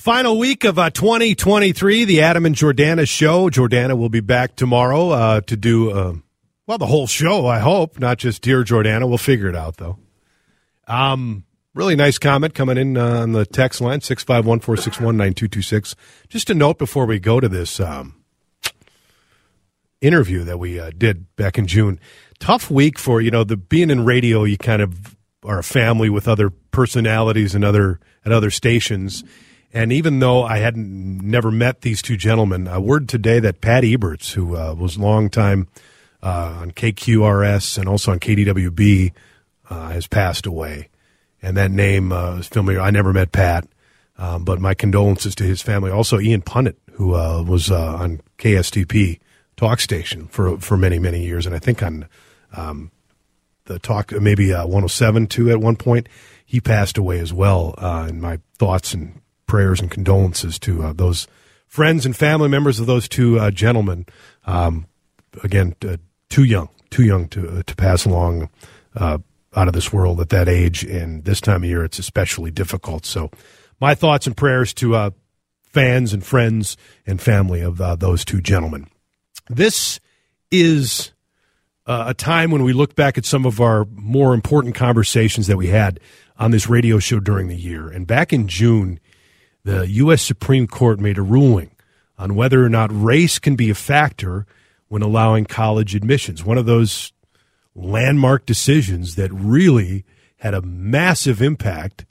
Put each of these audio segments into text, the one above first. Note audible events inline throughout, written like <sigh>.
Final week of uh, 2023, the Adam and Jordana show. Jordana will be back tomorrow uh, to do, uh, well, the whole show, I hope, not just Dear Jordana. We'll figure it out, though. Um, really nice comment coming in uh, on the text line, 651 461 9226. Just a note before we go to this um, interview that we uh, did back in June. Tough week for, you know, the being in radio, you kind of are a family with other personalities and other at other stations. And even though I hadn't never met these two gentlemen, a word today that Pat Eberts, who uh, was long time uh, on KQRS and also on KDWB, uh, has passed away. And that name uh, is familiar. I never met Pat, um, but my condolences to his family. Also, Ian Punnett, who uh, was uh, on KSTP talk station for for many many years, and I think on um, the talk maybe 107 too at one point. He passed away as well. and my thoughts and prayers and condolences to uh, those friends and family members of those two uh, gentlemen. Um, again, uh, too young, too young to uh, to pass along uh, out of this world at that age, and this time of year, it's especially difficult. So, my thoughts and prayers to fans and friends and family of those two gentlemen. This is a time when we look back at some of our more important conversations that we had on this radio show during the year. And back in June, the U.S. Supreme Court made a ruling on whether or not race can be a factor when allowing college admissions. One of those landmark decisions that really had a massive impact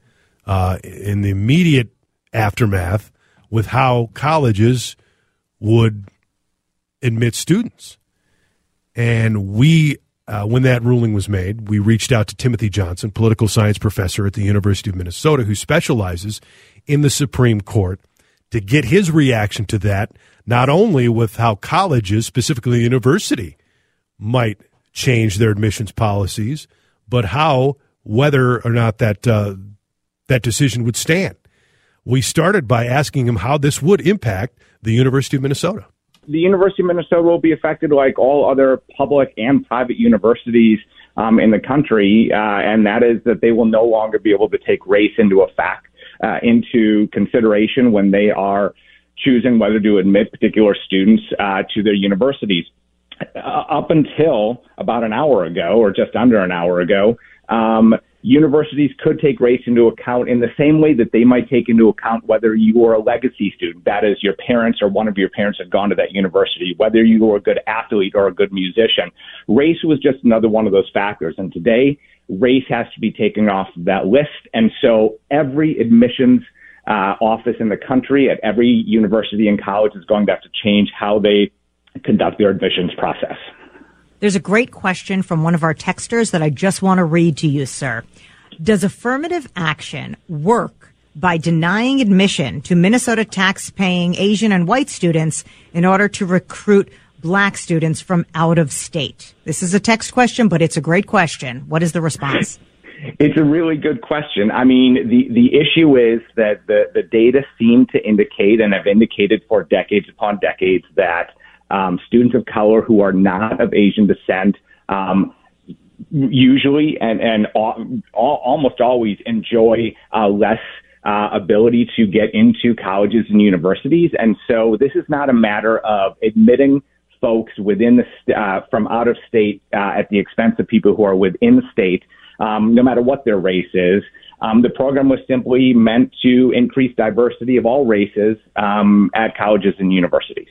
uh, in the immediate aftermath with how colleges would admit students. And we, uh, when that ruling was made, we reached out to Timothy Johnson, political science professor at the University of Minnesota, who specializes in the Supreme Court to get his reaction to that, not only with how colleges, specifically university, might change their admissions policies, but how whether or not that uh, that decision would stand. We started by asking him how this would impact the University of Minnesota. The University of Minnesota will be affected like all other public and private universities um, in the country, uh, and that is that they will no longer be able to take race into a fact uh, into consideration when they are choosing whether to admit particular students uh, to their universities. Uh, up until about an hour ago, or just under an hour ago, um, universities could take race into account in the same way that they might take into account whether you are a legacy student, that is, your parents or one of your parents had gone to that university, whether you were a good athlete or a good musician. Race was just another one of those factors. And today, race has to be taken off that list. And so every admissions uh, office in the country at every university and college is going to have to change how they conduct their admissions process. There's a great question from one of our texters that I just want to read to you, sir. Does affirmative action work by denying admission to Minnesota tax paying Asian and white students in order to recruit black students from out of state? This is a text question, but it's a great question. What is the response? It's a really good question. I mean, the, the issue is that the, the data seem to indicate and have indicated for decades upon decades that um, students of color who are not of Asian descent um, usually and, and all, all, almost always enjoy uh, less uh, ability to get into colleges and universities. And so this is not a matter of admitting folks within the uh, from out of state uh, at the expense of people who are within the state, um, no matter what their race is. Um, the program was simply meant to increase diversity of all races um, at colleges and universities.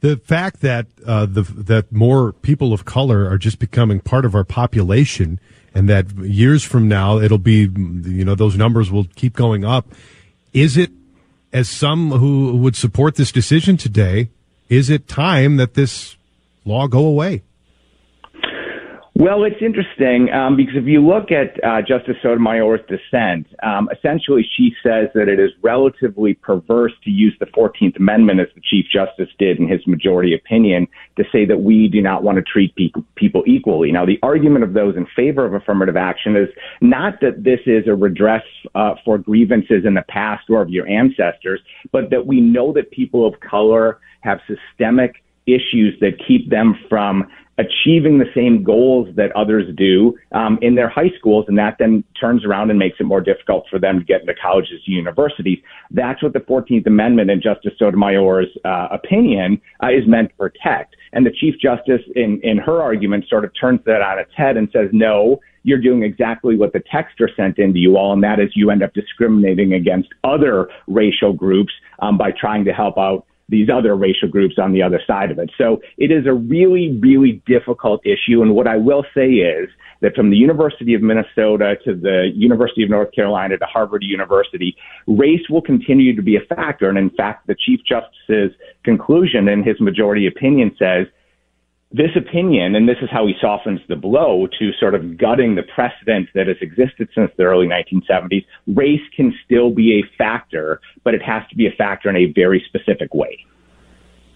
The fact that uh, the that more people of color are just becoming part of our population, and that years from now it'll be, you know, those numbers will keep going up. Is it, as some who would support this decision today, is it time that this law go away? Well, it's interesting um, because if you look at uh, Justice Sotomayor's dissent, um, essentially she says that it is relatively perverse to use the 14th Amendment, as the Chief Justice did in his majority opinion, to say that we do not want to treat pe- people equally. Now, the argument of those in favor of affirmative action is not that this is a redress uh, for grievances in the past or of your ancestors, but that we know that people of color have systemic issues that keep them from achieving the same goals that others do um, in their high schools, and that then turns around and makes it more difficult for them to get into colleges and universities. That's what the 14th Amendment in Justice Sotomayor's uh, opinion uh, is meant to protect. And the Chief Justice, in, in her argument, sort of turns that on its head and says, no, you're doing exactly what the texter sent into you all, and that is you end up discriminating against other racial groups um, by trying to help out these other racial groups on the other side of it. So it is a really, really difficult issue. And what I will say is that from the University of Minnesota to the University of North Carolina to Harvard University, race will continue to be a factor. And in fact, the Chief Justice's conclusion in his majority opinion says this opinion, and this is how he softens the blow to sort of gutting the precedent that has existed since the early 1970s, race can still be a factor, but it has to be a factor in a very specific way.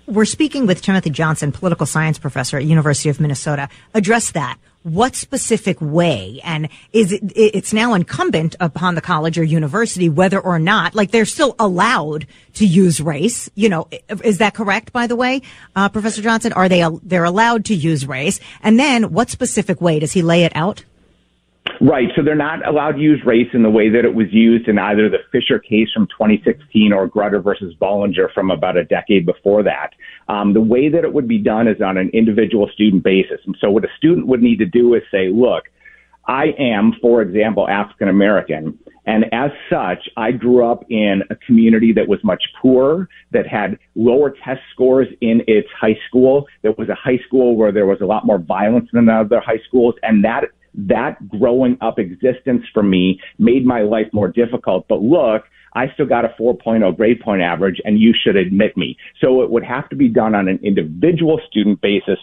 We're speaking with Timothy Johnson, political science professor at University of Minnesota. Address that what specific way? And is it it's now incumbent upon the college or university whether or not like they're still allowed to use race you know is that correct by the way uh, professor johnson? Are they they're allowed to use race? And then what specific way does he lay it out Right. So they're not allowed to use race in the way that it was used in either the Fisher case from 2016 or Grutter versus Bollinger from about a decade before that. Um, the way that it would be done is on an individual student basis. And so what a student would need to do is say, look, I am, for example, African American. And as such, I grew up in a community that was much poorer, that had lower test scores in its high school. That was a high school where there was a lot more violence than other high schools. And that that growing up existence for me made my life more difficult. But look, I still got a 4.0 grade point average and you should admit me. So it would have to be done on an individual student basis.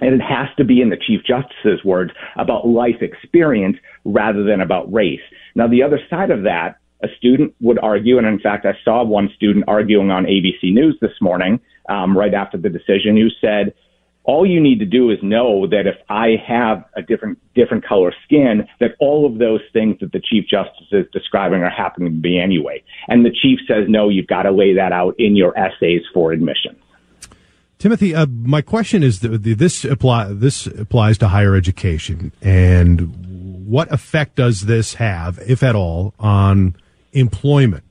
And it has to be, in the Chief Justice's words, about life experience rather than about race. Now, the other side of that, a student would argue, and in fact, I saw one student arguing on ABC News this morning, um, right after the decision, who said, all you need to do is know that if I have a different different color skin, that all of those things that the chief justice is describing are happening to me anyway. And the chief says, no, you've got to lay that out in your essays for admission. Timothy, uh, my question is: this apply this applies to higher education, and what effect does this have, if at all, on employment,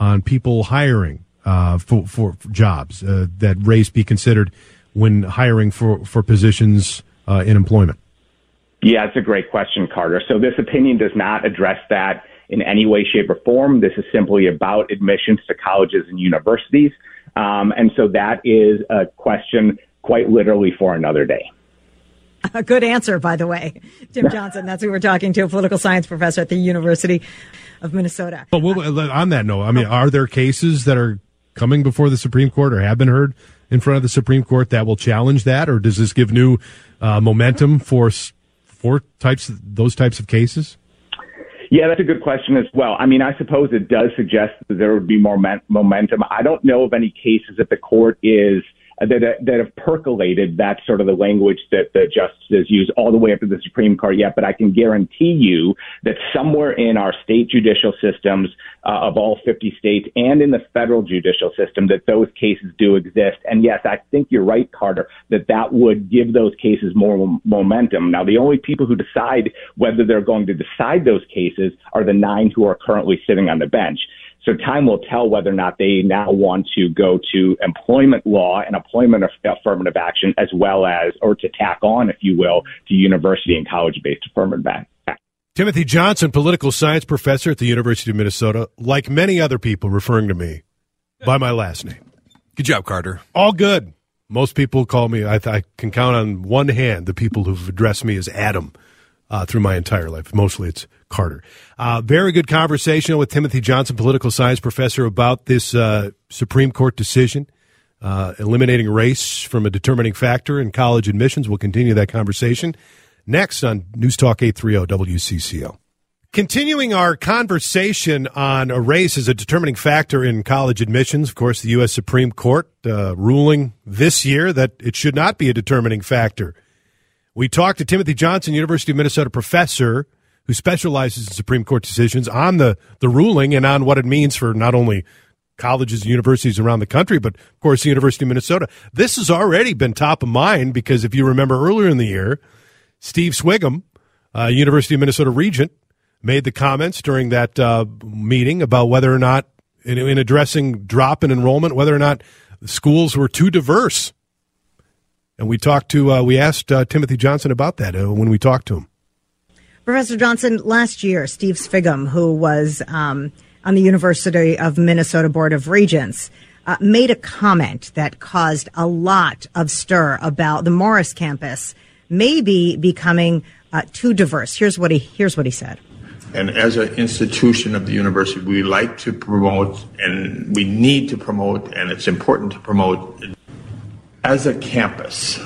on people hiring uh, for, for jobs? Uh, that race be considered when hiring for, for positions uh, in employment? Yeah, it's a great question, Carter. So this opinion does not address that in any way, shape, or form. This is simply about admissions to colleges and universities. Um, and so that is a question quite literally for another day. A good answer, by the way. Tim <laughs> Johnson, that's who we're talking to, a political science professor at the University of Minnesota. But on that note, I mean, are there cases that are coming before the Supreme Court or have been heard in front of the Supreme Court that will challenge that, or does this give new uh, momentum for for types those types of cases? Yeah, that's a good question as well. I mean, I suppose it does suggest that there would be more momentum. I don't know of any cases that the court is that that have percolated that sort of the language that the justices use all the way up to the Supreme Court yet. But I can guarantee you that somewhere in our state judicial systems uh, of all 50 states and in the federal judicial system that those cases do exist. And yes, I think you're right, Carter, that that would give those cases more momentum. Now, the only people who decide whether they're going to decide those cases are the nine who are currently sitting on the bench. So time will tell whether or not they now want to go to employment law and employment affirmative action as well as, or to tack on, if you will, to university and college based affirmative action. Timothy Johnson, political science professor at the University of Minnesota, like many other people referring to me by my last name. Good job, Carter. All good. Most people call me, I, I can count on one hand the people who've addressed me as Adam uh, through my entire life. Mostly it's Carter. Uh, very good conversation with Timothy Johnson, political science professor, about this uh, Supreme Court decision uh, eliminating race from a determining factor in college admissions. We'll continue that conversation next on News Talk 830 WCCO. Continuing our conversation on a race as a determining factor in college admissions, of course, the U.S. Supreme Court uh, ruling this year that it should not be a determining factor. We talked to Timothy Johnson, University of Minnesota professor who specializes in Supreme Court decisions on the, the ruling and on what it means for not only colleges and universities around the country, but of course, the University of Minnesota. This has already been top of mind because if you remember earlier in the year, Steve Sviggum, uh, University of Minnesota regent, made the comments during that uh, meeting about whether or not, in, in, addressing drop in enrollment, whether or not schools were too diverse. And we talked to, uh, we asked uh, Timothy Johnson about that uh, when we talked to him. Professor Johnson, last year, Steve Sviggum, who was um, on the University of Minnesota Board of Regents, uh, made a comment that caused a lot of stir about the Morris campus maybe becoming uh, too diverse. Here's what he here's what he said. And as an institution of the university, we like to promote and we need to promote, and it's important to promote as a campus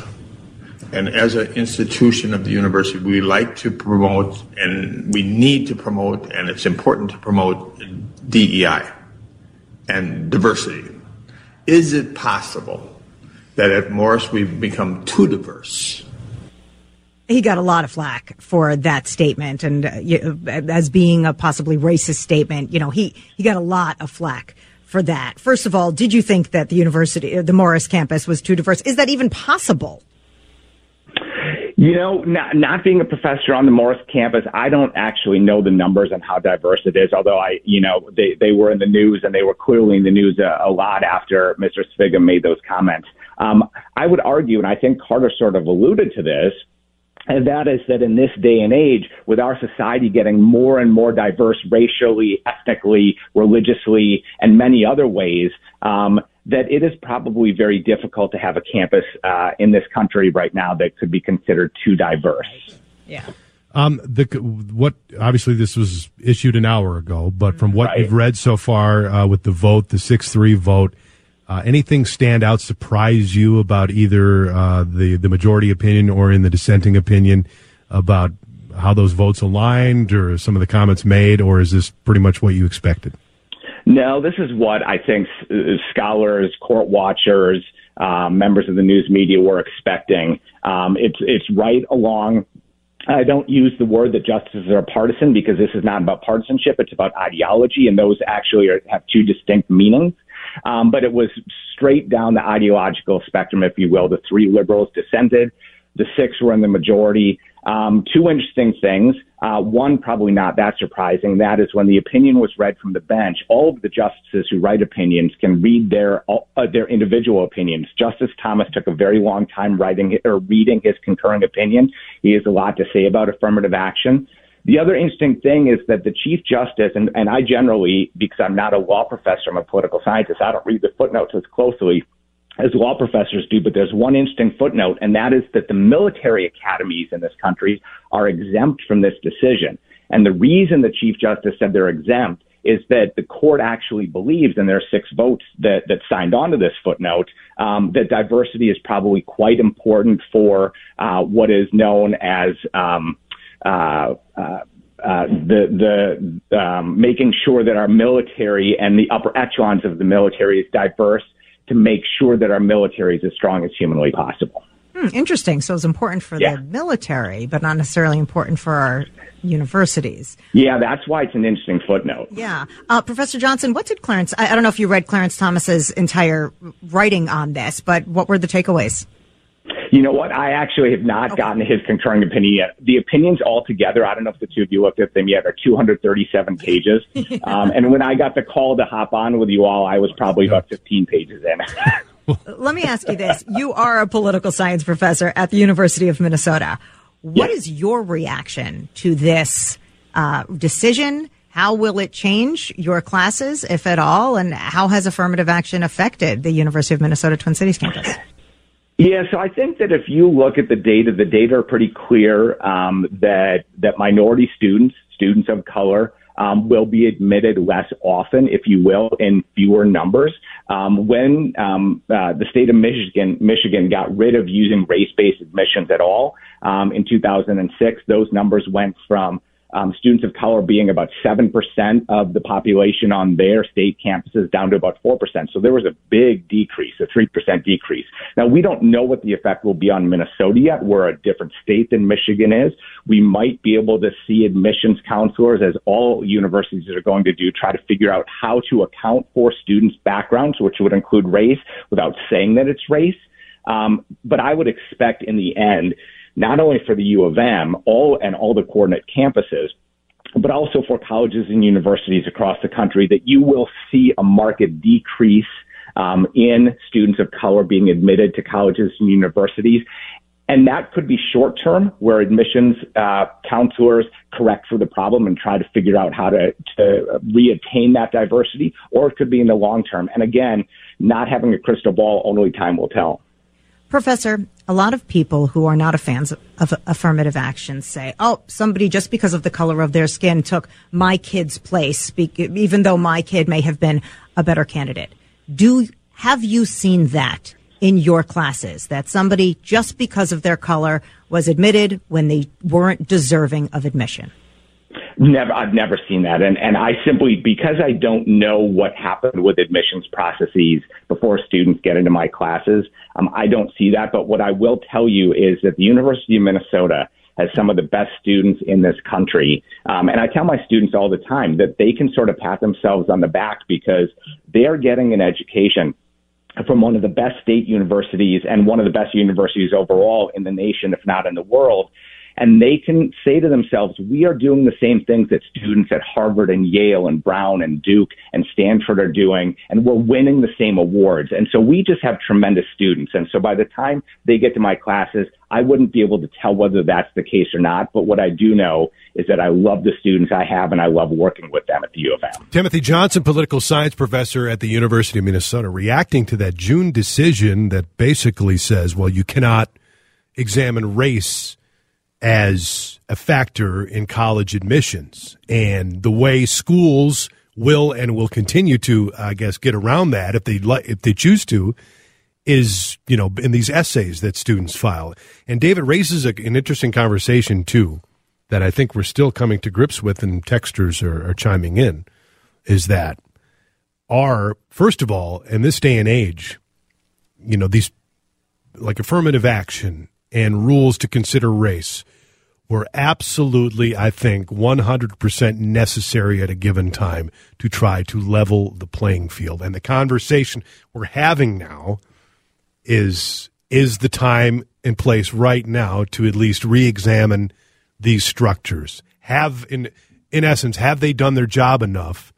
and as an institution of the university, we like to promote and we need to promote, and it's important to promote DEI and diversity. Is it possible that at Morris we've become too diverse? he got a lot of flack for that statement and uh, as being a possibly racist statement. You know, he, he got a lot of flack for that. First of all, did you think that the university, uh, the Morris campus was too diverse? Is that even possible? You know, not, not being a professor on the Morris campus, I don't actually know the numbers on how diverse it is. Although I, you know, they, they were in the news and they were clearly in the news a, a lot after Mr. Sviggum made those comments. Um, I would argue, and I think Carter sort of alluded to this, and that is that in this day and age, with our society getting more and more diverse racially, ethnically, religiously, and many other ways, um, that it is probably very difficult to have a campus uh, in this country right now that could be considered too diverse. Yeah. Um, the what obviously this was issued an hour ago, but from what right. you've read so far uh, with the vote, the six three vote, uh, anything stand out, surprise you about either uh, the the majority opinion or in the dissenting opinion about how those votes aligned, or some of the comments made, or is this pretty much what you expected? No, this is what I think uh, scholars, court watchers, uh, members of the news media were expecting. Um, it's it's right along I don't use the word that justices are partisan because this is not about partisanship. It's about ideology, and those actually are, have two distinct meanings. Um, but it was straight down the ideological spectrum, if you will. The three liberals dissented. The six were in the majority. Um, two interesting things. Uh, one, probably not that surprising. That is when the opinion was read from the bench, all of the justices who write opinions can read their uh, their individual opinions. Justice Thomas took a very long time writing or reading his concurring opinion. He has a lot to say about affirmative action. The other interesting thing is that the Chief Justice, and, and I generally, because I'm not a law professor, I'm a political scientist, I don't read the footnotes as closely as law professors do, but there's one interesting footnote, and that is that the military academies in this country are exempt from this decision. And the reason the Chief Justice said they're exempt is that the court actually believes, and there are six votes that, that signed on to this footnote, um, that diversity is probably quite important for uh, what is known as um, uh, uh, uh, the the um, making sure that our military and the upper echelons of the military is diverse to make sure that our military is as strong as humanly possible. Hmm, interesting. So it's important for yeah. the military, but not necessarily important for our universities. Yeah, that's why it's an interesting footnote. Yeah. Uh, Professor Johnson, what did Clarence, I, I, don't know if you read Clarence Thomas's entire writing on this, but what were the takeaways? You know what? I actually have not okay. gotten his concurring opinion yet. The opinions altogether, I don't know if the two of you looked at them yet, are 237 <laughs> pages. um, and when I got the call to hop on with you all, I was probably about 15 pages in. <laughs> Let me ask you this. You are a political science professor at the University of Minnesota. What yes. is your reaction to this uh, decision? How will it change your classes, if at all? And how has affirmative action affected the University of Minnesota Twin Cities campus? <laughs> Yeah, so I think that if you look at the data, the data are pretty clear um, that that minority students, students of color, um, will be admitted less often, if you will, in fewer numbers. Um, when um, uh, the state of Michigan, Michigan got rid of using race-based admissions at all um, in 2006, those numbers went from um, students of color being about 7% of the population on their state campuses down to about 4%. So there was a big decrease, a 3% decrease. Now, we don't know what the effect will be on Minnesota yet. We're a different state than Michigan is. We might be able to see admissions counselors, as all universities are going to do, try to figure out how to account for students' backgrounds, which would include race, without saying that it's race. Um, but I would expect in the end, not only for the U of M, all and all the coordinate campuses, but also for colleges and universities across the country, that you will see a market decrease um, in students of color being admitted to colleges and universities. And that could be short term, where admissions uh, counselors correct for the problem and try to figure out how to, to reattain that diversity, or it could be in the long term. And again, not having a crystal ball, only time will tell. Professor, a lot of people who are not a fans of affirmative action say, "Oh, somebody just because of the color of their skin took my kid's place, even though my kid may have been a better candidate." Do have you seen that in your classes that somebody just because of their color was admitted when they weren't deserving of admission? Never, I've never seen that, and and I simply because I don't know what happened with admissions processes before students get into my classes, um, I don't see that. But what I will tell you is that the University of Minnesota has some of the best students in this country, um, and I tell my students all the time that they can sort of pat themselves on the back because they are getting an education from one of the best state universities and one of the best universities overall in the nation, if not in the world and they can say to themselves, we are doing the same things that students at Harvard and Yale and Brown and Duke and Stanford are doing, and we're winning the same awards. And so we just have tremendous students. And so by the time they get to my classes, I wouldn't be able to tell whether that's the case or not. But what I do know is that I love the students I have and I love working with them at the U of M. Timothy Johnson, political science professor at the University of Minnesota, reacting to that June decision that basically says, well, you cannot examine race as a factor in college admissions and the way schools will and will continue to, I guess, get around that if they if they choose to, is you know in these essays that students file. And David raises a, an interesting conversation too that I think we're still coming to grips with, and texters are, are chiming in, is that are first of all in this day and age, you know these like affirmative action and rules to consider race were absolutely, I think, 100% necessary at a given time to try to level the playing field. And the conversation we're having now is is the time and place right now to at least re-examine these structures. Have in in essence, have they done their job enough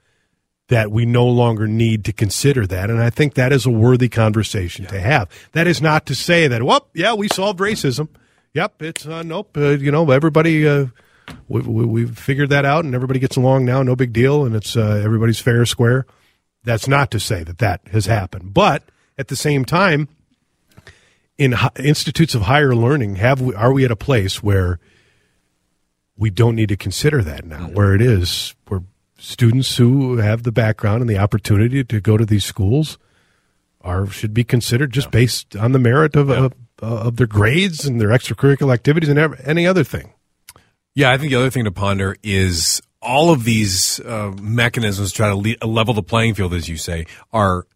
that we no longer need to consider that? And I think that is a worthy conversation yeah. to have. That is not to say that, well, yeah, we solved racism. Yep, it's uh, nope. Uh, you know, everybody uh, we, we, we've figured that out, and everybody gets along now. No big deal, and it's uh, everybody's fair square. That's not to say that that has happened, but at the same time, in institutes of higher learning, have we are we at a place where we don't need to consider that now? Where it is, students who have the background and the opportunity to go to these schools are should be considered just based on the merit of, yeah. of uh, of their grades and their extracurricular activities and any other thing. Yeah, I think the other thing to ponder is all of these uh, mechanisms to try to le- level the playing field, as you say, are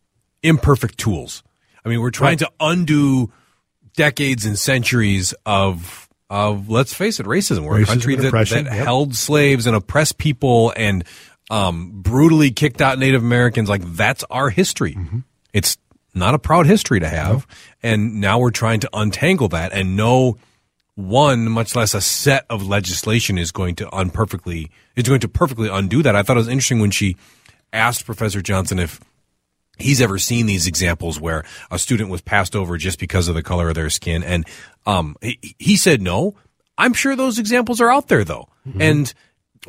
imperfect tools. I mean, we're trying right. to undo decades and centuries of of let's face it, racism. We're racism a country that, that yep. held slaves and oppressed people and um, brutally kicked out Native Americans. Like that's our history. Mm-hmm. It's not a proud history to have. And now we're trying to untangle that and no one, much less a set of legislation is going to unperfectly, is going to perfectly undo that. I thought it was interesting when she asked Professor Johnson if he's ever seen these examples where a student was passed over just because of the color of their skin. And, um, he, he said no. I'm sure those examples are out there though. Mm-hmm. And,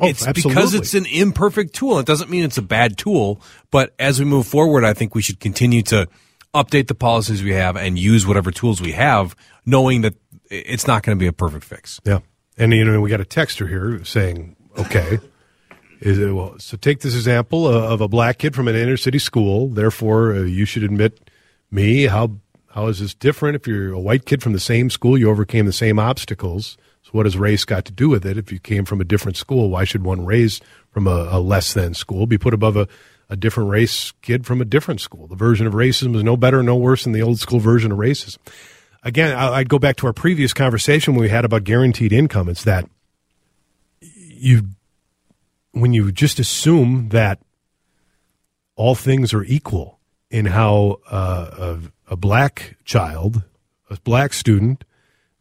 Oh, it's absolutely. because it's an imperfect tool. It doesn't mean it's a bad tool, but as we move forward, I think we should continue to update the policies we have and use whatever tools we have, knowing that it's not going to be a perfect fix. Yeah. And, you know, we got a texter here saying, okay, Is it, well, so take this example of, a black kid from an inner city school. Therefore, uh, you should admit me. How how is this different? If you're a white kid from the same school, you overcame the same obstacles. So what has race got to do with it? If you came from a different school, why should one raised from a, a less than school be put above a, a different race kid from a different school? The version of racism is no better, no worse than the old school version of racism. Again, I, I'd go back to our previous conversation we had about guaranteed income. It's that you when you just assume that all things are equal in how uh, a, a black child, a black student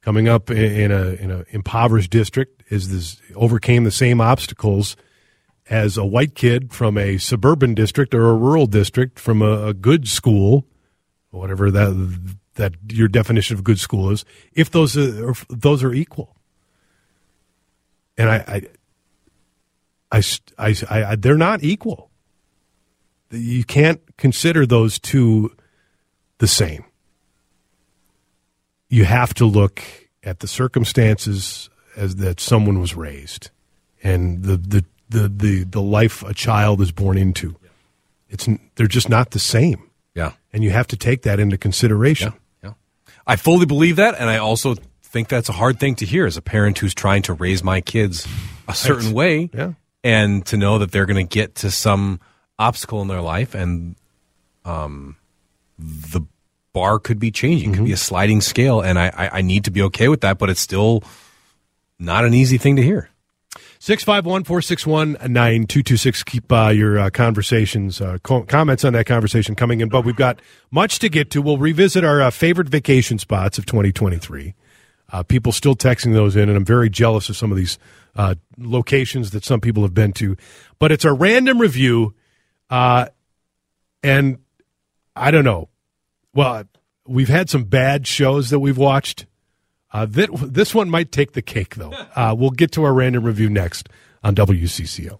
coming up in, a in an impoverished district is this overcame the same obstacles as a white kid from a suburban district or a rural district from a, a good school, whatever that that your definition of good school is, if those uh, are those are equal. And I, I, I, I, I they're not equal. You can't consider those two the same. You have to look at the circumstances as that someone was raised and the, the, the, the, the life a child is born into. It's they're just not the same. Yeah. And you have to take that into consideration. Yeah. yeah. I fully believe that and I also think that's a hard thing to hear as a parent who's trying to raise my kids a certain way. Yeah. And to know that they're going to get to some obstacle in their life and um, the bar could be changing, mm-hmm. could be a sliding scale. And I, I, I need to be okay with that, but it's still not an easy thing to hear. 651 461 9226. Keep uh, your uh, conversations, uh, co- comments on that conversation coming in. But we've got much to get to. We'll revisit our uh, favorite vacation spots of 2023. Uh, people still texting those in, and I'm very jealous of some of these uh, locations that some people have been to. But it's a random review, uh, and I don't know. Well, we've had some bad shows that we've watched. Uh, that, this one might take the cake, though. <laughs> Uh, we'll get to our random review next on WCCO.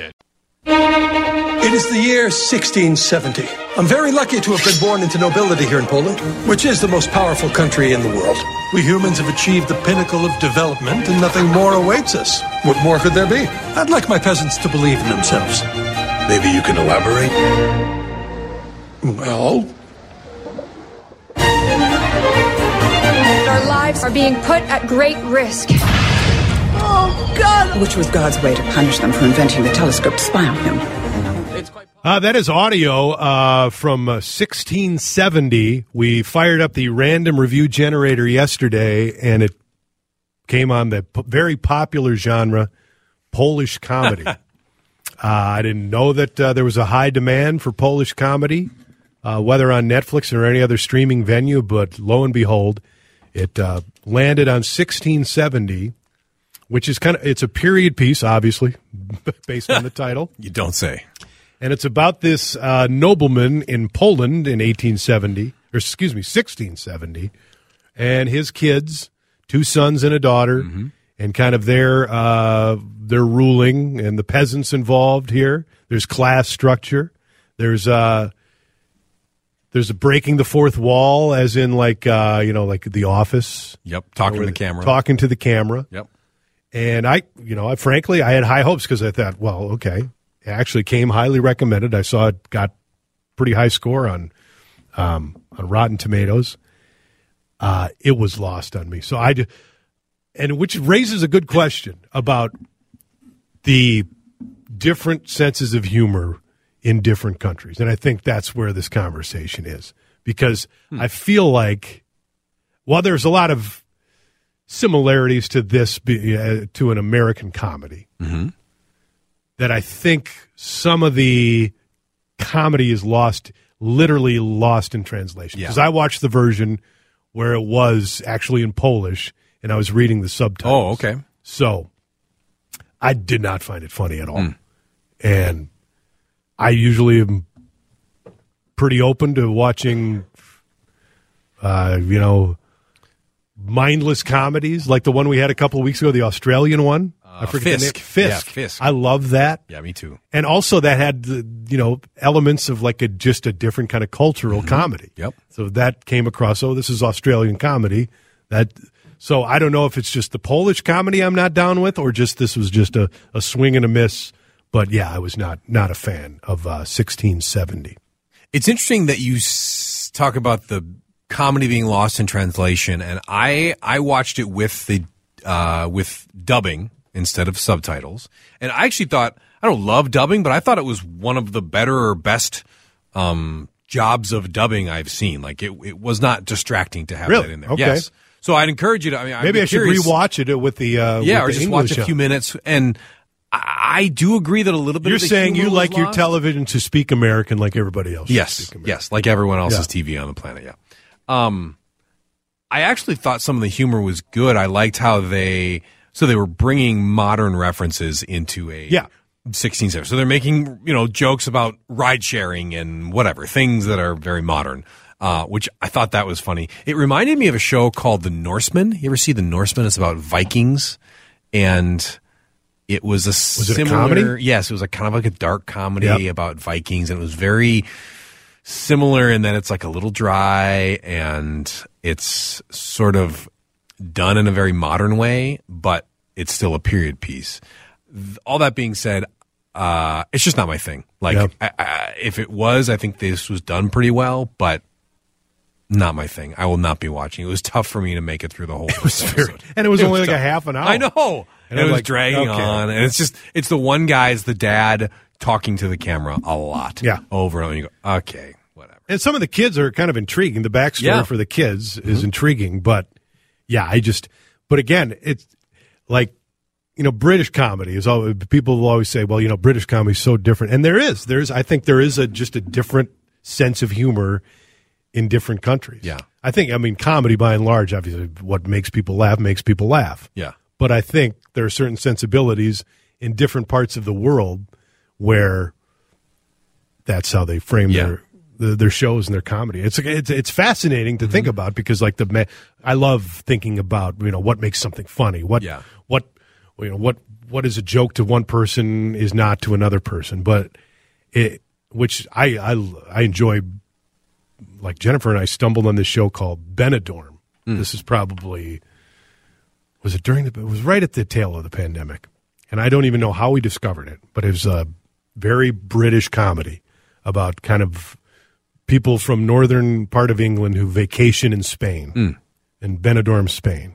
It is the year 1670. I'm very lucky to have been born into nobility here in Poland, which is the most powerful country in the world. We humans have achieved the pinnacle of development, and nothing more awaits us. What more could there be? I'd like my peasants to believe in themselves. Maybe you can elaborate? Well, our lives are being put at great risk. Oh, God! Which was God's way to punish them for inventing the telescope to spy on him. Uh, that is audio uh, from 1670. Uh, we fired up the random review generator yesterday, and it came on the p- very popular genre, Polish comedy. <laughs> uh, I didn't know that uh, there was a high demand for Polish comedy, uh, whether on Netflix or any other streaming venue, but lo and behold, it landed on 1670 which is kind of it's a period piece, obviously, <laughs> based on the title. <laughs> You don't say. And it's about this uh, nobleman in Poland in 1870, or excuse me, 1670, and his kids, two sons and a daughter, mm-hmm. and kind of their uh, their ruling and the peasants involved here. There's class structure. There's uh, there's a breaking the fourth wall, as in like uh, you know, like The Office. Yep, talking to the camera. Talking to the camera. Yep. And I, you know, I, frankly, I had high hopes because I thought, well, okay, it actually came highly recommended. I saw it got pretty high score on um, on Rotten Tomatoes. Uh, it was lost on me. So I, and which raises a good question about the different senses of humor in different countries, and I think that's where this conversation is because hmm. I feel like while there's a lot of similarities to this be, uh, to an American comedy. Mm-hmm. That I think some of the comedy is lost, literally lost in translation. Because yeah. I watched the version where it was actually in Polish, and I was reading the subtitles. Oh, okay. So I did not find it funny at all. Mm. and I usually am pretty open to watching, uh, you know, mindless comedies like the one we had a couple of weeks ago, the Australian one. I forget the Fisk. name. Fisk. Yeah, Fisk. I love that. Yeah, me too. And also that had you know elements of like a just a different kind of cultural comedy. Yep. So that came across. Oh, this is Australian comedy. That so I don't know if it's just the Polish comedy I'm not down with, or just this was just a, a swing and a miss. But yeah, I was not not a fan of uh, 1670. It's interesting that you s- talk about the comedy being lost in translation, and I I watched it with the uh, with dubbing instead of subtitles, and I actually thought I don't love dubbing, but I thought it was one of the better or best um, jobs of dubbing I've seen. Like it, it was not distracting to have Really? that in there. Okay. Yes. So I'd encourage you to. I mean, Maybe I should curious- rewatch it with the uh, Yeah, with or the just watch English a few minutes. And I, I do agree that a little bit. You're saying you like your television to speak American like everybody else. Yes, yes, like everyone else's TV on the planet. Yeah. Um, I actually thought some of the humor was good. I liked how they so they were bringing modern references into a Yeah. 16 So they're making you know jokes about ride sharing and whatever things that are very modern. Uh, which I thought that was funny. It reminded me of a show called The Norsemen. You ever see The Norsemen? It's about Vikings, and it was a it a similar. comedy? Yes, it was a kind of like a dark comedy Yep. about Vikings, and it was very similar in that it's like a little dry and it's sort of done in a very modern way, but it's still a period piece. All that being said, uh, it's just not my thing. Like, Yep. I, I, if it was, I think this was done pretty well, but not my thing. I will not be watching. It was tough for me to make it through the whole. It was and it was only like a half an hour. I know. And And it was like, dragging okay. on, and it's just it's the one guy's the dad talking to the camera a lot, Yeah. over and over. You go, okay, whatever. And some of the kids are kind of intriguing. The backstory Yeah. for the kids is mm-hmm. intriguing, but yeah, I just. But again, it's like you know, British comedy is always people will always say, well, you know, British comedy is so different, and there is. There's, I think, there is a just a different sense of humor in different countries. Yeah. I think. I mean, comedy by and large, obviously, what makes people laugh makes people laugh. Yeah. But I think there are certain sensibilities in different parts of the world where that's how they frame Yeah. their their shows and their comedy. It's it's it's fascinating to Mm-hmm. think about because like the I love thinking about you know what makes something funny. What Yeah. what you know what what is a joke to one person is not to another person. But it which I I I enjoy. Like Jennifer and I stumbled on this show called Benidorm. Mm. This is probably was it during the it was right at the tail of the pandemic and i don't even know how we discovered it but it was a very british comedy about kind of people from northern part of england who vacation in spain in benidorm spain.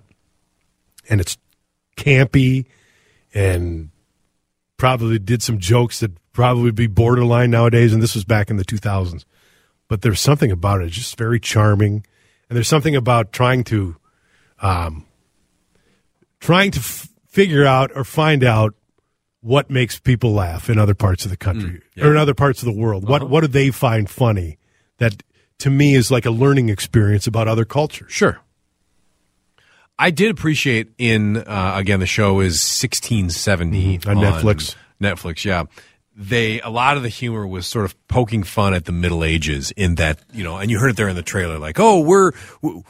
And it's campy and probably did some jokes that probably would be borderline nowadays and this was back in the 2000s but there's something about it just very charming. And there's something about trying to um, trying to f- figure out or find out what makes people laugh in other parts of the country or in other parts of the world. What what do they find funny that to me is like a learning experience about other cultures. Sure. I did appreciate in uh, again the show is 1670 Mhm. On Netflix. Netflix, yeah. They a lot of the humor was sort of poking fun at the Middle Ages in that you know, and you heard it there in the trailer, like, oh, we're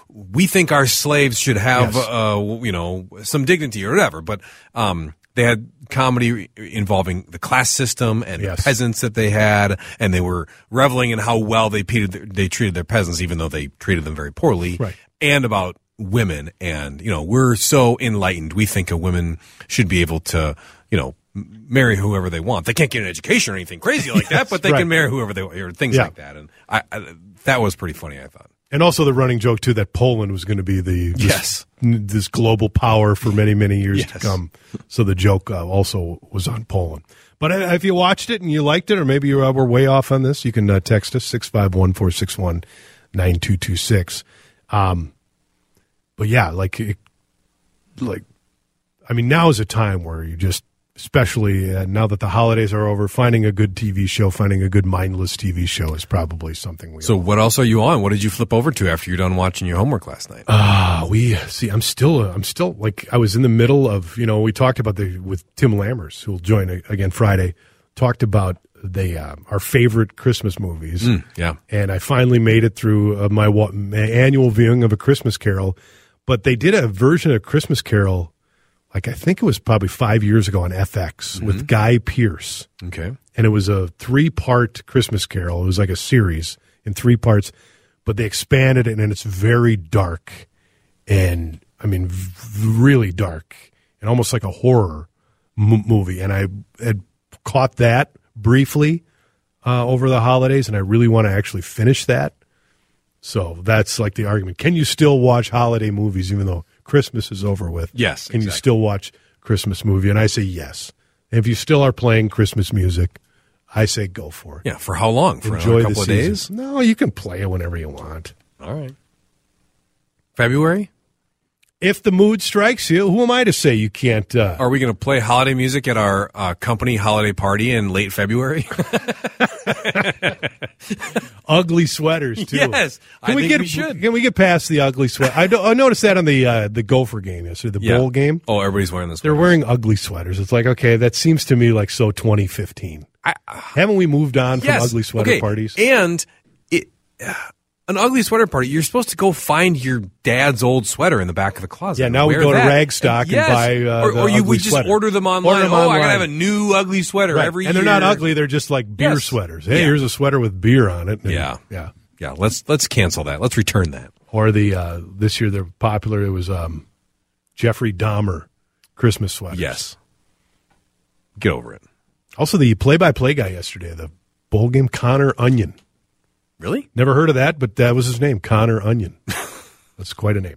we think our slaves should have Yes. uh, you know some dignity or whatever, but um, they had comedy involving the class system and Yes. the peasants that they had, and they were reveling in how well they treated their, they treated their peasants, even though they treated them very poorly, Right. and about women and you know we're so enlightened we think a woman should be able to you know marry whoever they want they can't get an education or anything crazy like <laughs> that but they right. can marry whoever they want or things Yeah. like that and I, I that was pretty funny i thought And also the running joke too that Poland was going to be the Yes. This global power for many many years to come. So the joke uh, also was on Poland. But uh, if you watched it and you liked it, or maybe you uh, were way off on this, you can uh, text us six five one four six one nine two two six. Um, but yeah, like it, like I mean, now is a time where you just, especially uh, now that the holidays are over, finding a good TV show, finding a good mindless TV show is probably something we. so what else are you on what did you flip over to after you're done watching your homework last night Ah, we see. I'm still. I'm still like I was in the middle of. You know, we talked about the with Tim Lammers, who will join again Friday. talked about the uh, our favorite Christmas movies. Mm, yeah. and I finally made it through uh, my, my annual viewing of A Christmas Carol. But they did a version of Christmas Carol, like I think it was probably five years ago on FX with Guy Pearce Okay. and it was a three part Christmas Carol. It was like a series in three parts, but they expanded it and it's very dark and I mean v- really dark and almost like a horror m- movie. And I had caught that briefly uh, over the holidays, and I really want to actually finish that. So that's like the argument. Can you still watch holiday movies even though Christmas is over with? Yes, Can you still watch Christmas movie? And I say yes. And if you still are playing Christmas music, I say go for it. Yeah. For how long? For Enjoy a couple the of days? No, you can play it whenever you want. All right. February? If the mood strikes you, who am I to say you can't? Uh, Are we going to play holiday music at our uh, company holiday party in late February? <laughs> ugly sweaters too. Yes, can I we think get we should. can we get past the ugly sweat? I, do, I noticed that on the uh, the Gopher game yesterday, the Yeah. bowl game. Oh, everybody's wearing this. They're wearing ugly sweaters. It's like okay, that seems to me like so 2015. Haven't we moved on from ugly sweater okay. parties? And it, uh, an ugly sweater party, you're supposed to go find your dad's old sweater in the back of the closet. Yeah, now we go to that. Ragstock and yes. buy, uh, or, or you we just sweater. order them online. Order them oh, I online. gotta have a new ugly sweater Right. every and year. they're not ugly. They're just like beer Yes. sweaters. Hey, Yeah. here's a sweater with beer on it. And- Yeah. yeah. Yeah, let's let's cancel that. Let's return that. Or the uh, this year they're popular. It was um, Jeffrey Dahmer Christmas sweater. Yes. Get over it. Also, the play-by-play guy yesterday, the bowl game, Connor Onion. Really? Never heard of that, but that was his name, Connor Onion. <laughs> That's quite a name.